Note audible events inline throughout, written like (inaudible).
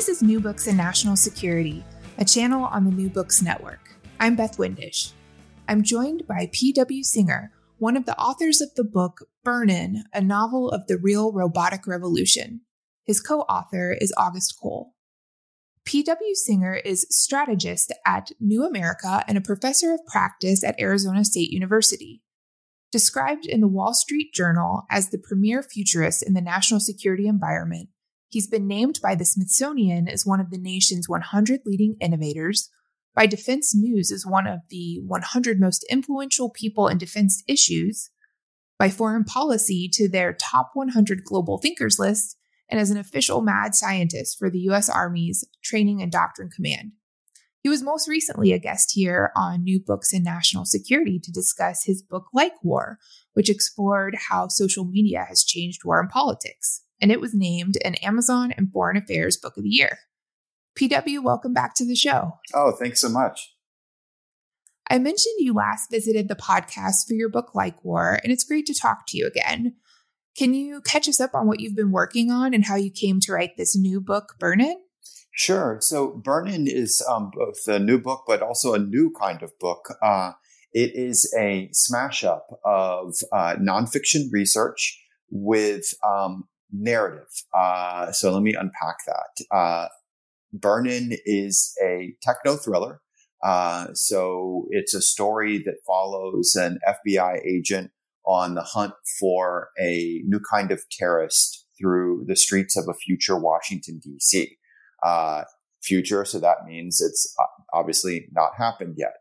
This is New Books in National Security, a channel on the New Books Network. I'm Beth Windisch. I'm joined by P.W. Singer, one of the authors of the book Burn-In, a novel of the real robotic revolution. His co author is August Cole. P.W. Singer is strategist at New America and a professor of practice at Arizona State University. Described in the Wall Street Journal as the premier futurist in the national security environment, He's been named by the Smithsonian as one of the nation's 100 leading innovators, by Defense News as one of the 100 most influential people in defense issues, by Foreign Policy to their top 100 global thinkers list, and as an official mad scientist for the U.S. Army's Training and Doctrine Command. He was most recently a guest here on New Books in National Security to discuss his book LikeWar, which explored how social media has changed war and politics and it was named an Amazon and Foreign Affairs Book of the Year. PW, welcome back to the show. Oh, thanks so much. I mentioned you last visited the podcast for your book LikeWar, and it's great to talk to you again. Can you catch us up on what you've been working on and how you came to write this new book, Burn-In? Sure. So, Burn-In is um, both a new book, but also a new kind of book. Uh, it is a smash up of uh, nonfiction research with um, narrative. Uh, so let me unpack that. Uh, Burn-In is a techno thriller. Uh, so it's a story that follows an FBI agent on the hunt for a new kind of terrorist through the streets of a future Washington, D.C. Uh, future, so that means it's obviously not happened yet.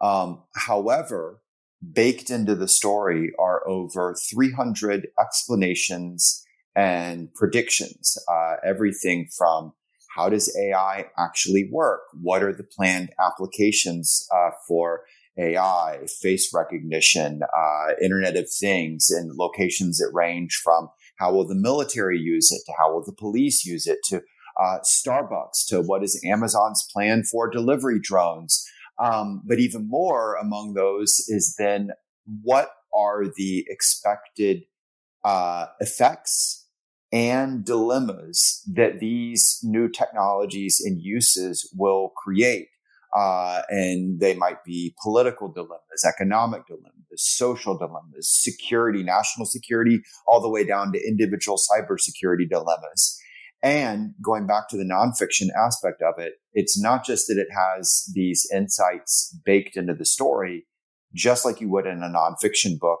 Um, however, baked into the story are over 300 explanations and predictions, uh, everything from how does AI actually work? What are the planned applications uh, for AI, face recognition, uh, Internet of Things, and locations that range from how will the military use it to how will the police use it to uh, Starbucks to what is Amazon's plan for delivery drones. Um, but even more among those is then what are the expected uh, effects and dilemmas that these new technologies and uses will create. Uh, and they might be political dilemmas, economic dilemmas, social dilemmas, security, national security, all the way down to individual cybersecurity dilemmas. And going back to the nonfiction aspect of it, it's not just that it has these insights baked into the story, just like you would in a nonfiction book.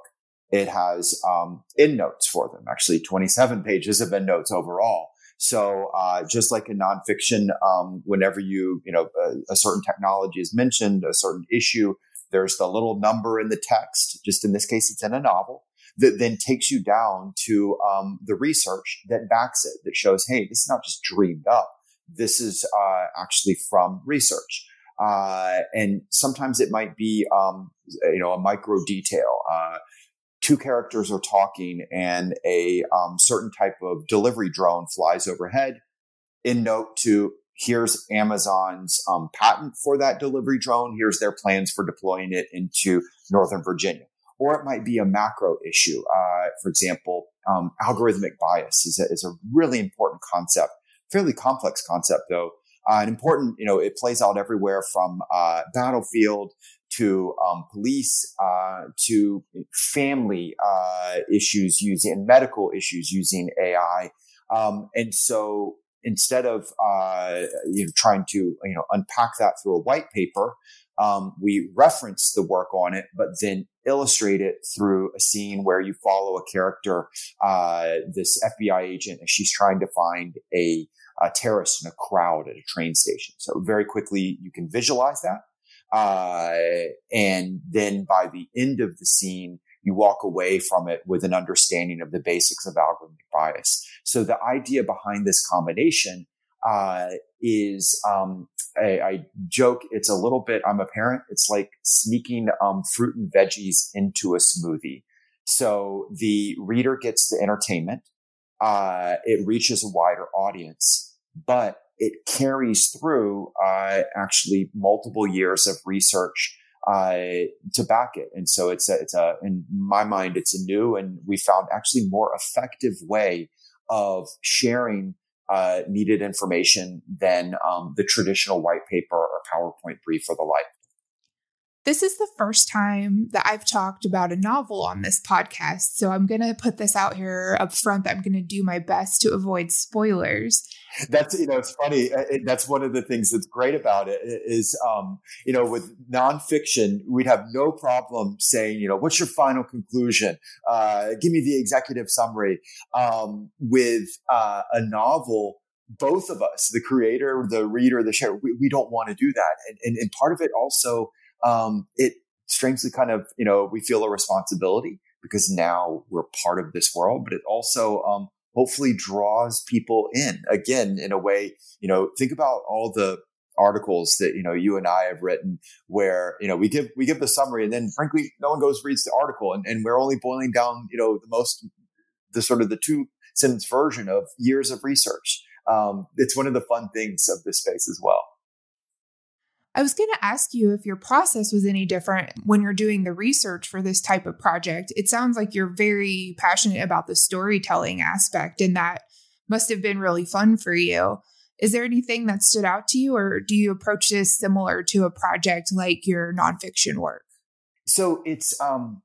It has um, endnotes for them, actually 27 pages of endnotes overall. So uh, just like in nonfiction, um, whenever you, you know, a, a, certain technology is mentioned, a certain issue, there's the little number in the text. Just in this case, it's in a novel that then takes you down to um, the research that backs it, that shows, hey, this is not just dreamed up. This is uh, actually from research. Uh, and sometimes it might be, um, you know, a micro detail. Two characters are talking and a um, certain type of delivery drone flies overhead. In note to here's Amazon's um, patent for that delivery drone. Here's their plans for deploying it into Northern Virginia. Or it might be a macro issue. Uh, for example, um, algorithmic bias is a, is a really important concept, fairly complex concept though. Uh, an important, you know, it plays out everywhere from uh, battlefield to um, police, uh, to family uh, issues using medical issues using AI. Um, and so instead of uh, you know trying to you know unpack that through a white paper, um, we reference the work on it, but then illustrate it through a scene where you follow a character, uh, this FBI agent, and she's trying to find a, a, terrorist in a crowd at a train station. So very quickly you can visualize that. Uh, and then by the end of the scene, you walk away from it with an understanding of the basics of algorithmic bias. So the idea behind this combination uh, is um, I, I, joke it's a little bit. I'm a parent. It's like sneaking um, fruit and veggies into a smoothie. So the reader gets the entertainment. Uh, it reaches a wider audience, but it carries through uh, actually multiple years of research uh, to back it. And so it's a, it's a, in my mind, it's a new and we found actually more effective way of sharing uh, needed information than um, the traditional white paper or PowerPoint brief or the like. This is the first time that I've talked about a novel on this podcast, so I'm going to put this out here up front that I'm going to do my best to avoid spoilers. That's you know it's funny. Uh, that's one of the things that's great about it is um, you know with nonfiction we'd have no problem saying you know what's your final conclusion? Uh, give me the executive summary. Um, with uh, a novel, both of us, the creator, the reader, the share, we, we don't want to do that, and, and, and part of it also um, it strangely kind of, you know, we feel a responsibility because now we're part of this world, but it also, um, hopefully draws people in again in a way, you know, think about all the articles that, you know, you and I have written where, you know, we give, we give the summary and then frankly, no one goes reads the article and, and we're only boiling down, you know, the most, the sort of the two sentence version of years of research. Um, it's one of the fun things of this space as well. I was going to ask you if your process was any different when you're doing the research for this type of project. It sounds like you're very passionate about the storytelling aspect, and that must have been really fun for you. Is there anything that stood out to you, or do you approach this similar to a project like your nonfiction work? So it's um,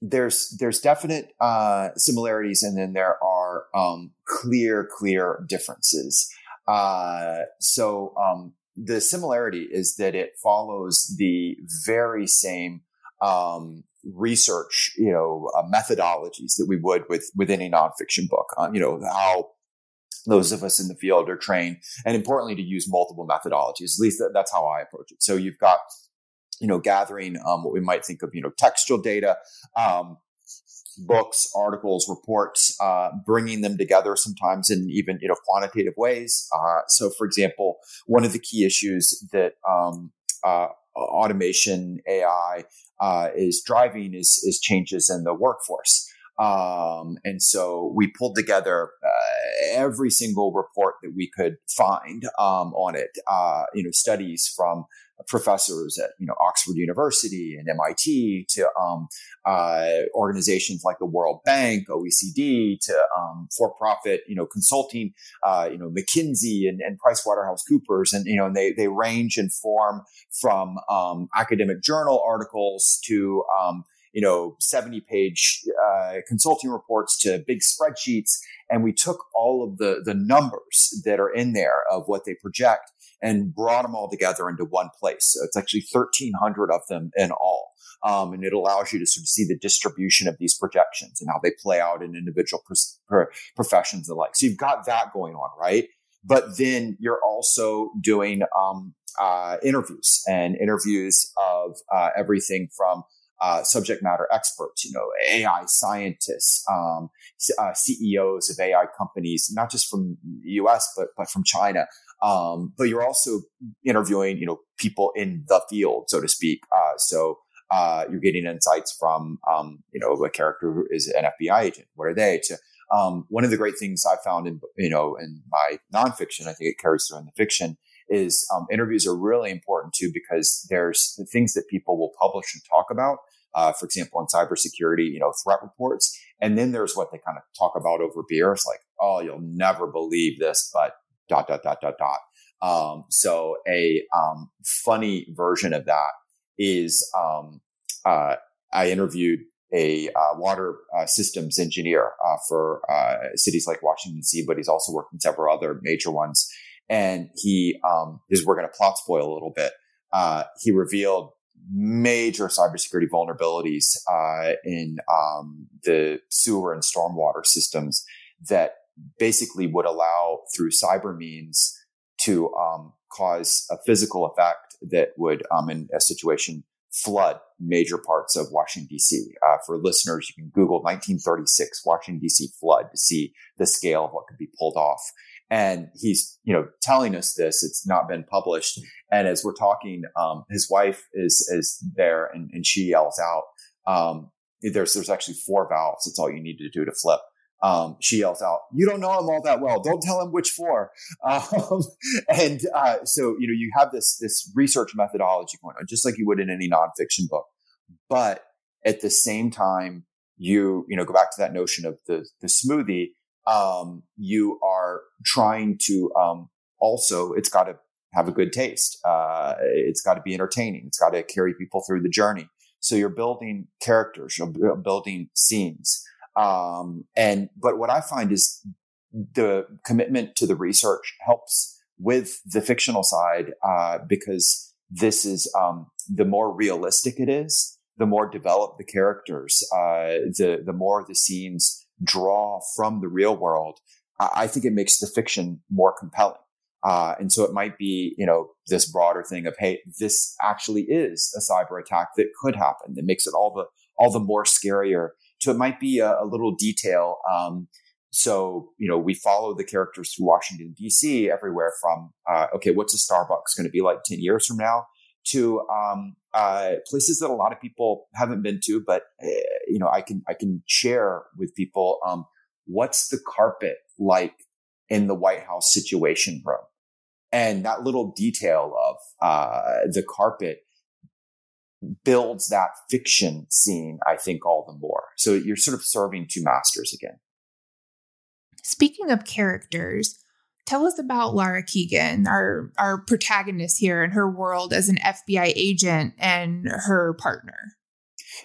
there's there's definite uh, similarities, and then there are um, clear clear differences. Uh, so um, the similarity is that it follows the very same um, research, you know, uh, methodologies that we would with with any nonfiction book. You know how those of us in the field are trained, and importantly, to use multiple methodologies. At least that, that's how I approach it. So you've got, you know, gathering um, what we might think of, you know, textual data. Um, books, articles, reports, uh, bringing them together sometimes in even you know quantitative ways. Uh, so, for example, one of the key issues that um, uh, automation AI uh, is driving is is changes in the workforce. Um, and so we pulled together uh, every single report that we could find um, on it. Uh, you know, studies from professors at you know Oxford University and MIT to um, uh, organizations like the World Bank, OECD, to um, for-profit you know consulting, uh, you know McKinsey and, and PricewaterhouseCoopers, and you know and they they range in form from um, academic journal articles to um, you know 70 page uh, consulting reports to big spreadsheets and we took all of the the numbers that are in there of what they project and brought them all together into one place. So it's actually 1,300 of them in all. Um, and it allows you to sort of see the distribution of these projections and how they play out in individual pro- professions like. So you've got that going on, right? But then you're also doing um, uh, interviews and interviews of uh, everything from uh, subject matter experts, you know, AI scientists, um, uh, CEOs of AI companies, not just from the US, but, but from China. Um, but you're also interviewing, you know, people in the field, so to speak. Uh, so, uh, you're getting insights from, um, you know, a character who is an FBI agent. What are they to, um, one of the great things I found in, you know, in my nonfiction, I think it carries through in the fiction is, um, interviews are really important too, because there's the things that people will publish and talk about. Uh, for example, in cybersecurity, you know, threat reports. And then there's what they kind of talk about over beers, like, oh, you'll never believe this, but dot, dot, dot, dot, dot. Um, so a, um, funny version of that is, um, uh, I interviewed a uh, water uh, systems engineer uh, for uh, cities like Washington D.C., but he's also worked in several other major ones. And he um, is we're going to plot spoil a little bit. Uh, he revealed major cybersecurity vulnerabilities uh, in um, the sewer and stormwater systems that basically would allow through cyber means to um, cause a physical effect that would, um, in a situation, flood major parts of Washington, D.C. Uh, for listeners, you can Google 1936 Washington, D.C. flood to see the scale of what could be pulled off. And he's, you know, telling us this. It's not been published. And as we're talking, um, his wife is, is there and, and she yells out, um, there's, there's actually four valves. That's all you need to do to flip. Um, she yells out, "You don't know him all that well. Don't tell him which four." (laughs) Um, and uh, so, you know, you have this this research methodology going on, just like you would in any nonfiction book. But at the same time, you you know go back to that notion of the the smoothie. Um, you are trying to um, also it's got to have a good taste. Uh, it's got to be entertaining. It's got to carry people through the journey. So you're building characters, you're building scenes. Um, and, but what I find is the commitment to the research helps with the fictional side, uh, because this is, um, the more realistic it is, the more developed the characters, uh, the, the more the scenes draw from the real world. I think it makes the fiction more compelling. Uh, and so it might be, you know, this broader thing of, hey, this actually is a cyber attack that could happen. That makes it all the all the more scarier so it might be a, a little detail. Um, so, you know, we follow the characters through Washington, D.C., everywhere from, uh, okay, what's a Starbucks going to be like 10 years from now to um, uh, places that a lot of people haven't been to, but, uh, you know, I can, I can share with people um, what's the carpet like in the White House situation room? And that little detail of uh, the carpet builds that fiction scene, I think, all the more. So you're sort of serving two masters again. Speaking of characters, tell us about Lara Keegan, our our protagonist here and her world as an FBI agent and her partner.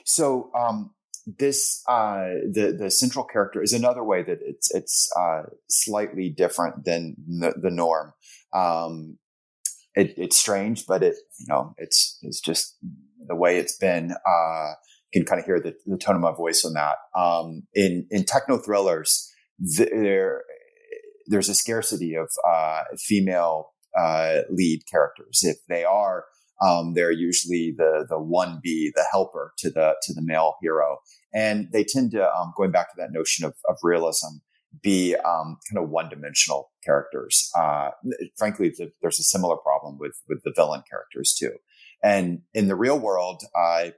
So um, this uh, the the central character is another way that it's it's uh, slightly different than the, the norm. Um, it, it's strange, but it you know it's it's just the way it's been. Uh, you can kind of hear the, the, tone of my voice on that. Um, in in techno thrillers, there there's a scarcity of uh, female uh, lead characters. If they are, um, they're usually the the one B, the helper to the to the male hero, and they tend to um, going back to that notion of, of realism be um, kind of one-dimensional characters. Uh, frankly, the, there's a similar problem with with the villain characters too. And in the real world, uh,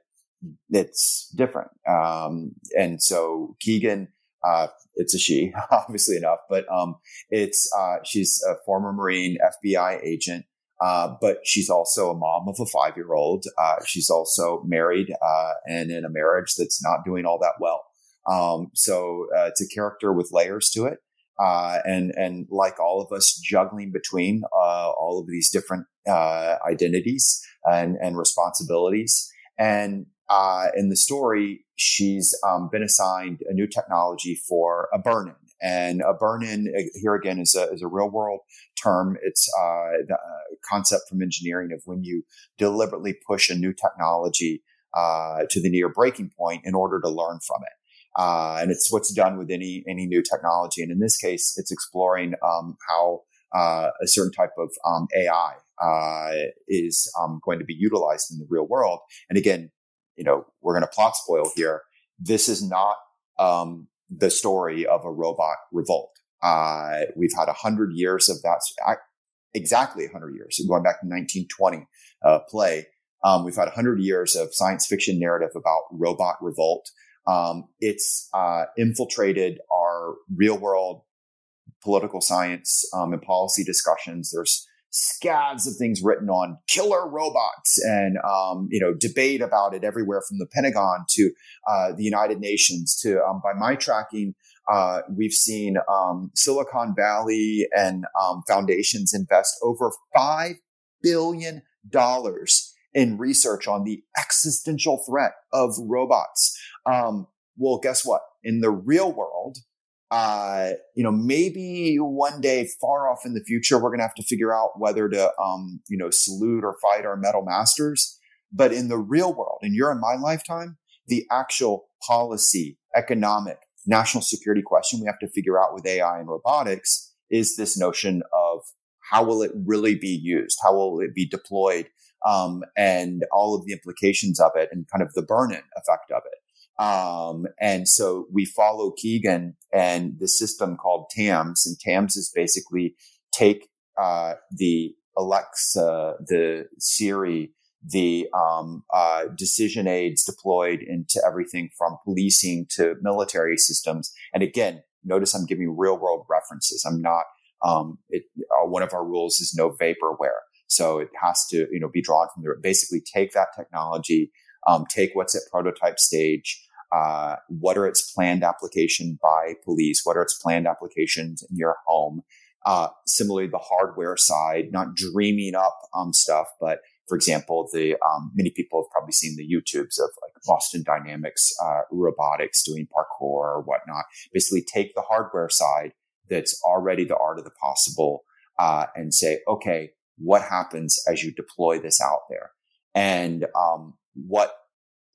it's different. Um, and so Keegan, uh, it's a she, (laughs) obviously enough, but um, it's uh, she's a former Marine FBI agent. Uh, but she's also a mom of a five year old. Uh, she's also married uh, and in a marriage that's not doing all that well. Um, so uh, it's a character with layers to it. Uh, and and like all of us, juggling between uh, all of these different uh, identities and and responsibilities. And uh, in the story, she's um, been assigned a new technology for a burn-in. And a burn-in uh, here again is a, is a real world term. It's the concept from engineering of when you deliberately push a new technology to the near breaking point in order to learn from it. Uh, and it's what's done with any any new technology. And in this case, it's exploring um, how uh, a certain type of um, AI uh, is um, going to be utilized in the real world. And again, you know, we're going to plot spoil here. This is not um, the story of a robot revolt. Uh, we've had a hundred years of that, exactly a hundred years, going back to 1920 uh, play. Um, we've had 100 years of science fiction narrative about robot revolt. Um, it's uh, infiltrated our real world political science um, and policy discussions. There's scads of things written on killer robots and um, you know debate about it everywhere from the Pentagon to uh, the United Nations to um, by my tracking. Uh, we've seen um, Silicon Valley and um, foundations invest over five billion dollars in research on the existential threat of robots. Um, well, guess what? In the real world, uh, you know, maybe one day far off in the future, we're going to have to figure out whether to, um, you know, salute or fight our metal masters. But in the real world, in your and my lifetime, the actual policy, economic, national security question we have to figure out with AI and robotics is this notion of how will it really be used? How will it be deployed? Um, and all of the implications of it and kind of the burn-in effect of it. Um, and so we follow Keegan and the system called TAMS, and TAMS is basically take uh, the Alexa, the Siri, the um, uh, decision aids deployed into everything from policing to military systems. And again, notice I'm giving real world references. I'm not. Um, it, uh, one of our rules is no vaporware, so it has to you know be drawn from there. Basically, take that technology um, take what's at prototype stage. Uh, what are its planned application by police? What are its planned applications in your home? Uh, similarly, the hardware side, not dreaming up um, stuff, but for example, the um, many people have probably seen the YouTubes of like Boston Dynamics uh, robotics doing parkour or whatnot. Basically, take the hardware side that's already the art of the possible uh, and say, okay, what happens as you deploy this out there? And um, what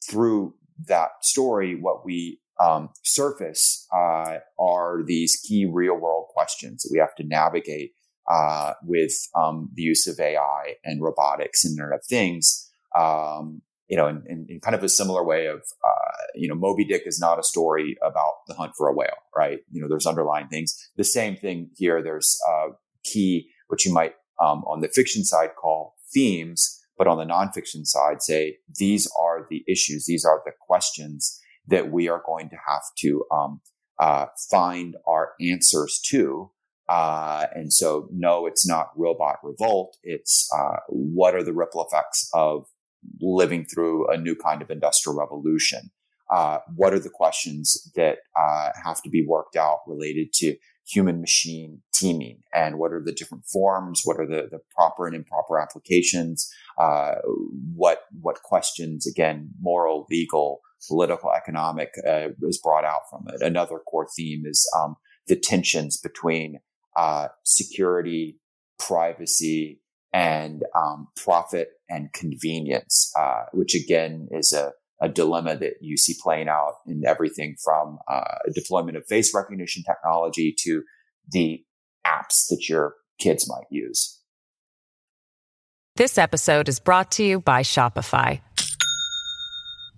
through that story, what we um, surface uh, are these key real world questions that we have to navigate uh, with um, the use of AI and robotics and Internet of Things. Um, you know, in, in, in, kind of a similar way of, uh, you know, Moby Dick is not a story about the hunt for a whale, right? You know, there's underlying things. The same thing here. There's uh, key, what you might um, on the fiction side call themes but on the nonfiction side, say these are the issues, these are the questions that we are going to have to um, uh, find our answers to. Uh, and so, no, it's not robot revolt. It's uh, what are the ripple effects of living through a new kind of industrial revolution? Uh, what are the questions that uh, have to be worked out related to human machine teaming? And what are the different forms? What are the, the proper and improper applications? Uh, what what questions again moral legal political economic uh, is brought out from it? Another core theme is um, the tensions between uh, security privacy and um, profit and convenience uh, which again is a a dilemma that you see playing out in everything from uh, deployment of face recognition technology to the apps that your kids might use. This episode is brought to you by Shopify.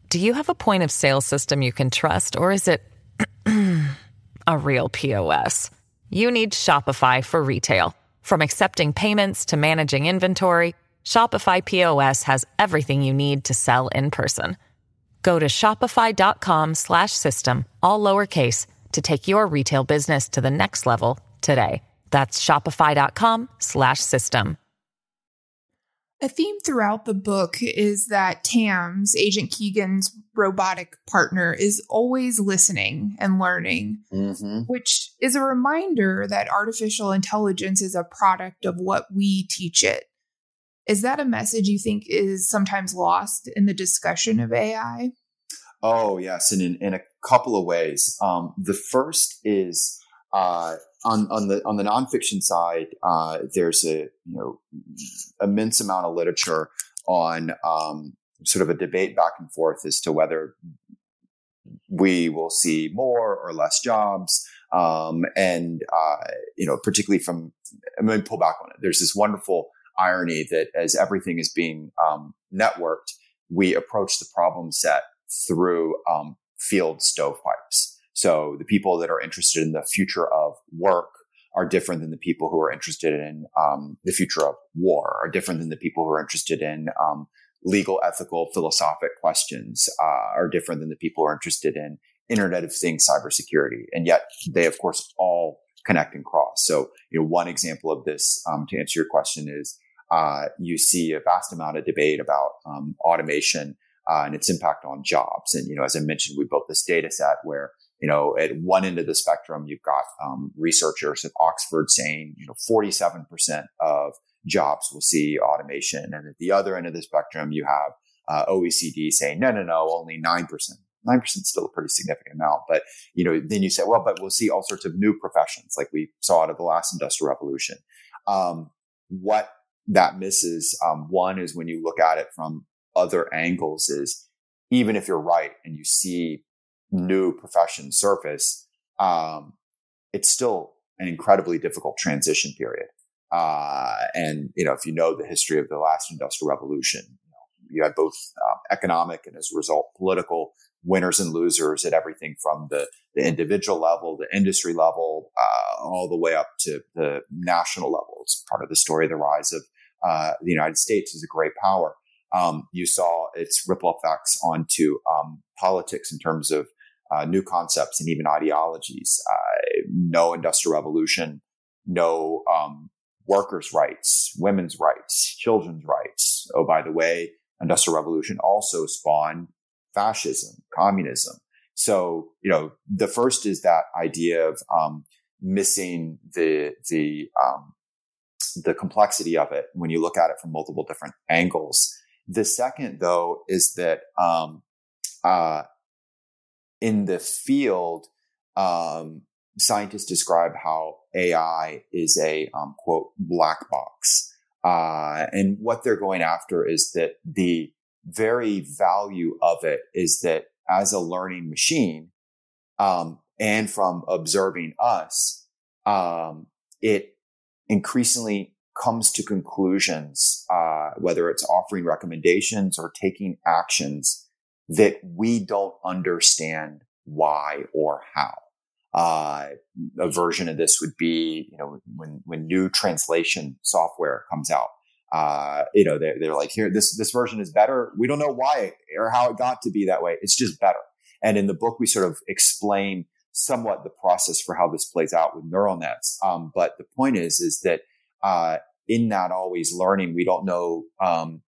Do you have a point of sale system you can trust, or is it (clears throat) a real POS? You need Shopify for retail. From accepting payments to managing inventory, Shopify POS has everything you need to sell in person. Go to shopify.com slash system, all lowercase to take your retail business to the next level today. That's shopify.com slash system. A theme throughout the book is that Tams, Agent Keegan's robotic partner, is always listening and learning, mm-hmm. which is a reminder that artificial intelligence is a product of what we teach it. Is that a message you think is sometimes lost in the discussion of AI? Oh, yes. And in, in a couple of ways. Um, the first is uh, on, on the on the nonfiction side, uh, there's a you know immense amount of literature on um, sort of a debate back and forth as to whether we will see more or less jobs. Um, and, uh, you know, particularly from, I'm going to pull back on it. There's this wonderful irony that as everything is being um, networked, we approach the problem set through um, field stovepipes. So the people that are interested in the future of work are different than the people who are interested in um, the future of war, are different than the people who are interested in um, legal, ethical, philosophic questions, uh, are different than the people who are interested in Internet of Things cybersecurity. And yet they, of course, all connect and cross. So, you know, one example of this, um, to answer your question is, uh, you see a vast amount of debate about um, automation uh, and its impact on jobs. And, you know, as I mentioned, we built this data set where, you know, at one end of the spectrum, you've got um, researchers at Oxford saying, you know, 47% of jobs will see automation. And at the other end of the spectrum, you have uh, OECD saying, no, no, no, only 9%. 9% is still a pretty significant amount. But, you know, then you say, well, but we'll see all sorts of new professions like we saw out of the last industrial revolution. Um, what that misses, um, one is when you look at it from other angles is even if you're right and you see new professions surface, um, it's still an incredibly difficult transition period. Uh, and, you know, if you know the history of the last industrial revolution, you, you had both um, economic and as a result, political winners and losers at everything from the, the individual level, the industry level, uh, all the way up to the national level. It's part of the story of the rise of uh, the United States is a great power. Um, you saw its ripple effects onto um, politics in terms of uh, new concepts and even ideologies. Uh, no industrial revolution, no um, workers' rights, women's rights, children's rights. Oh, by the way, industrial revolution also spawned fascism, communism. So, you know, the first is that idea of um, missing the the um, the complexity of it when you look at it from multiple different angles. The second, though, is that um, uh, in the field, um, scientists describe how AI is a um, quote black box, uh, and what they're going after is that the very value of it is that as a learning machine, um, and from observing us, um, it increasingly comes to conclusions, uh, whether it's offering recommendations or taking actions that we don't understand why or how. Uh, a version of this would be, you know, when, when new translation software comes out, uh, you know, they're, they're like, here, this, this version is better. We don't know why or how it got to be that way. It's just better. And in the book, we sort of explain somewhat the process for how this plays out with neural nets. Um, but the point is, is that, uh, in that always learning, we don't know, um,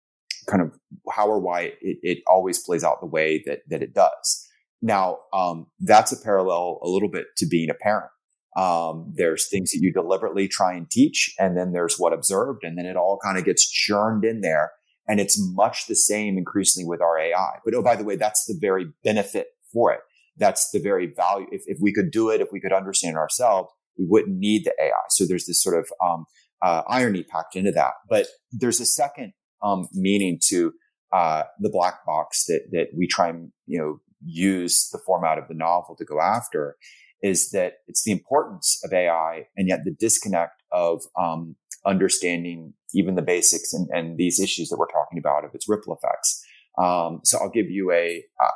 kind of how or why it, it always plays out the way that, that it does. Now, um, that's a parallel a little bit to being a parent. Um, there's things that you deliberately try and teach, and then there's what observed, and then it all kind of gets churned in there. And it's much the same increasingly with our AI. But oh, by the way, that's the very benefit for it. That's the very value. If, if we could do it, if we could understand ourselves, we wouldn't need the AI. So there's this sort of um, uh, irony packed into that. But there's a second um, meaning to uh, the black box that that we try and you know use the format of the novel to go after is that it's the importance of AI and yet the disconnect of um, understanding even the basics and, and, these issues that we're talking about of its ripple effects. Um, so I'll give you a, uh,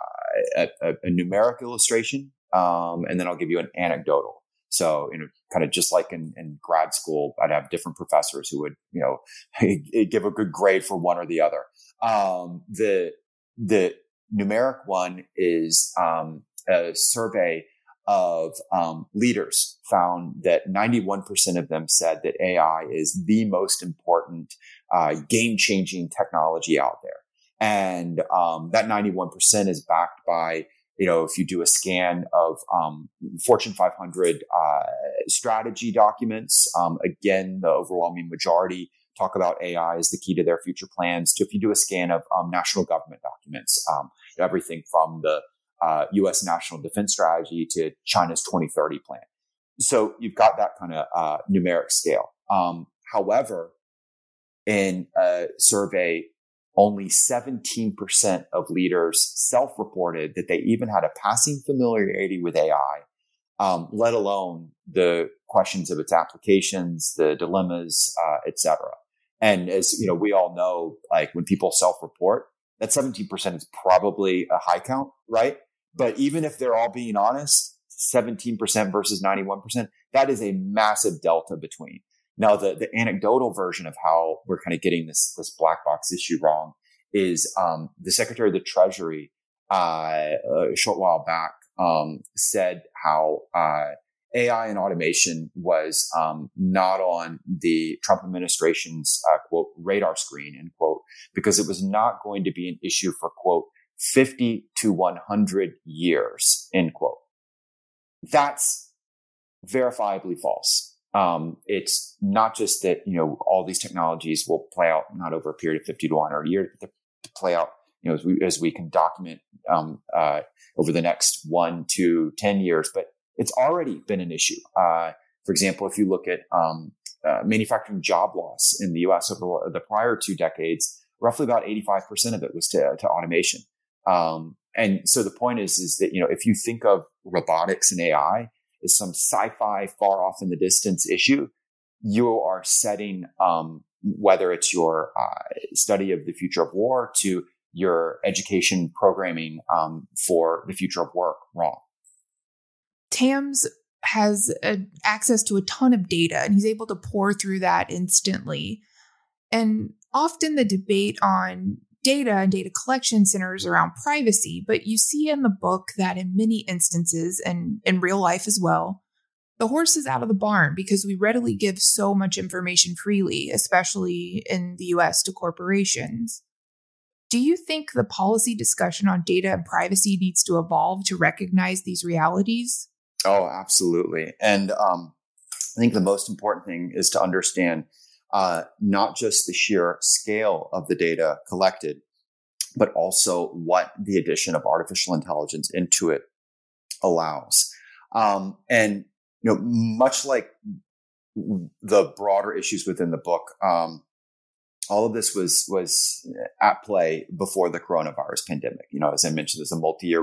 a, a, numeric illustration, um, and then I'll give you an anecdotal. So, you know, kind of just like in, in, grad school, I'd have different professors who would, you know, (laughs) give a good grade for one or the other. Um, the, the numeric one is, um, a survey of um, leaders found that 91% of them said that AI is the most important uh, game changing technology out there. And um, that 91% is backed by, you know, if you do a scan of um, Fortune 500 uh, strategy documents, um, again, the overwhelming majority talk about AI as the key to their future plans. To if you do a scan of um, national government documents, um, everything from the uh, U.S. national defense strategy to China's 2030 plan. So you've got that kind of uh, numeric scale. Um, however, in a survey, only 17% of leaders self-reported that they even had a passing familiarity with AI, um, let alone the questions of its applications, the dilemmas, uh, etc. And as you know, we all know, like when people self-report, that 17% is probably a high count, right? But even if they're all being honest, 17% versus 91%, that is a massive delta between. Now, the, the anecdotal version of how we're kind of getting this, this black box issue wrong is, um, the Secretary of the Treasury, uh, a short while back, um, said how, uh, AI and automation was um, not on the Trump administration's uh, quote radar screen end quote because it was not going to be an issue for quote 50 to 100 years, end quote. That's verifiably false. Um, it's not just that you know all these technologies will play out not over a period of 50 to one 100 years, but to play out you know as we as we can document um, uh, over the next one to 10 years. But it's already been an issue. Uh, for example, if you look at um, uh, manufacturing job loss in the U.S. over the prior two decades, roughly about 85% of it was to, to automation. Um, and so the point is, is that, you know, if you think of robotics and AI as some sci-fi far off in the distance issue, you are setting, um, whether it's your uh, study of the future of war to your education programming um, for the future of work wrong. TAMS has access to a ton of data and he's able to pour through that instantly. And often the debate on data and data collection centers around privacy, but you see in the book that in many instances and in real life as well, the horse is out of the barn because we readily give so much information freely, especially in the US to corporations. Do you think the policy discussion on data and privacy needs to evolve to recognize these realities? Oh, absolutely. And um, I think the most important thing is to understand uh, not just the sheer scale of the data collected, but also what the addition of artificial intelligence into it allows. Um, and you know, much like the broader issues within the book, um, all of this was was at play before the coronavirus pandemic. You know, as I mentioned, there's a multi-year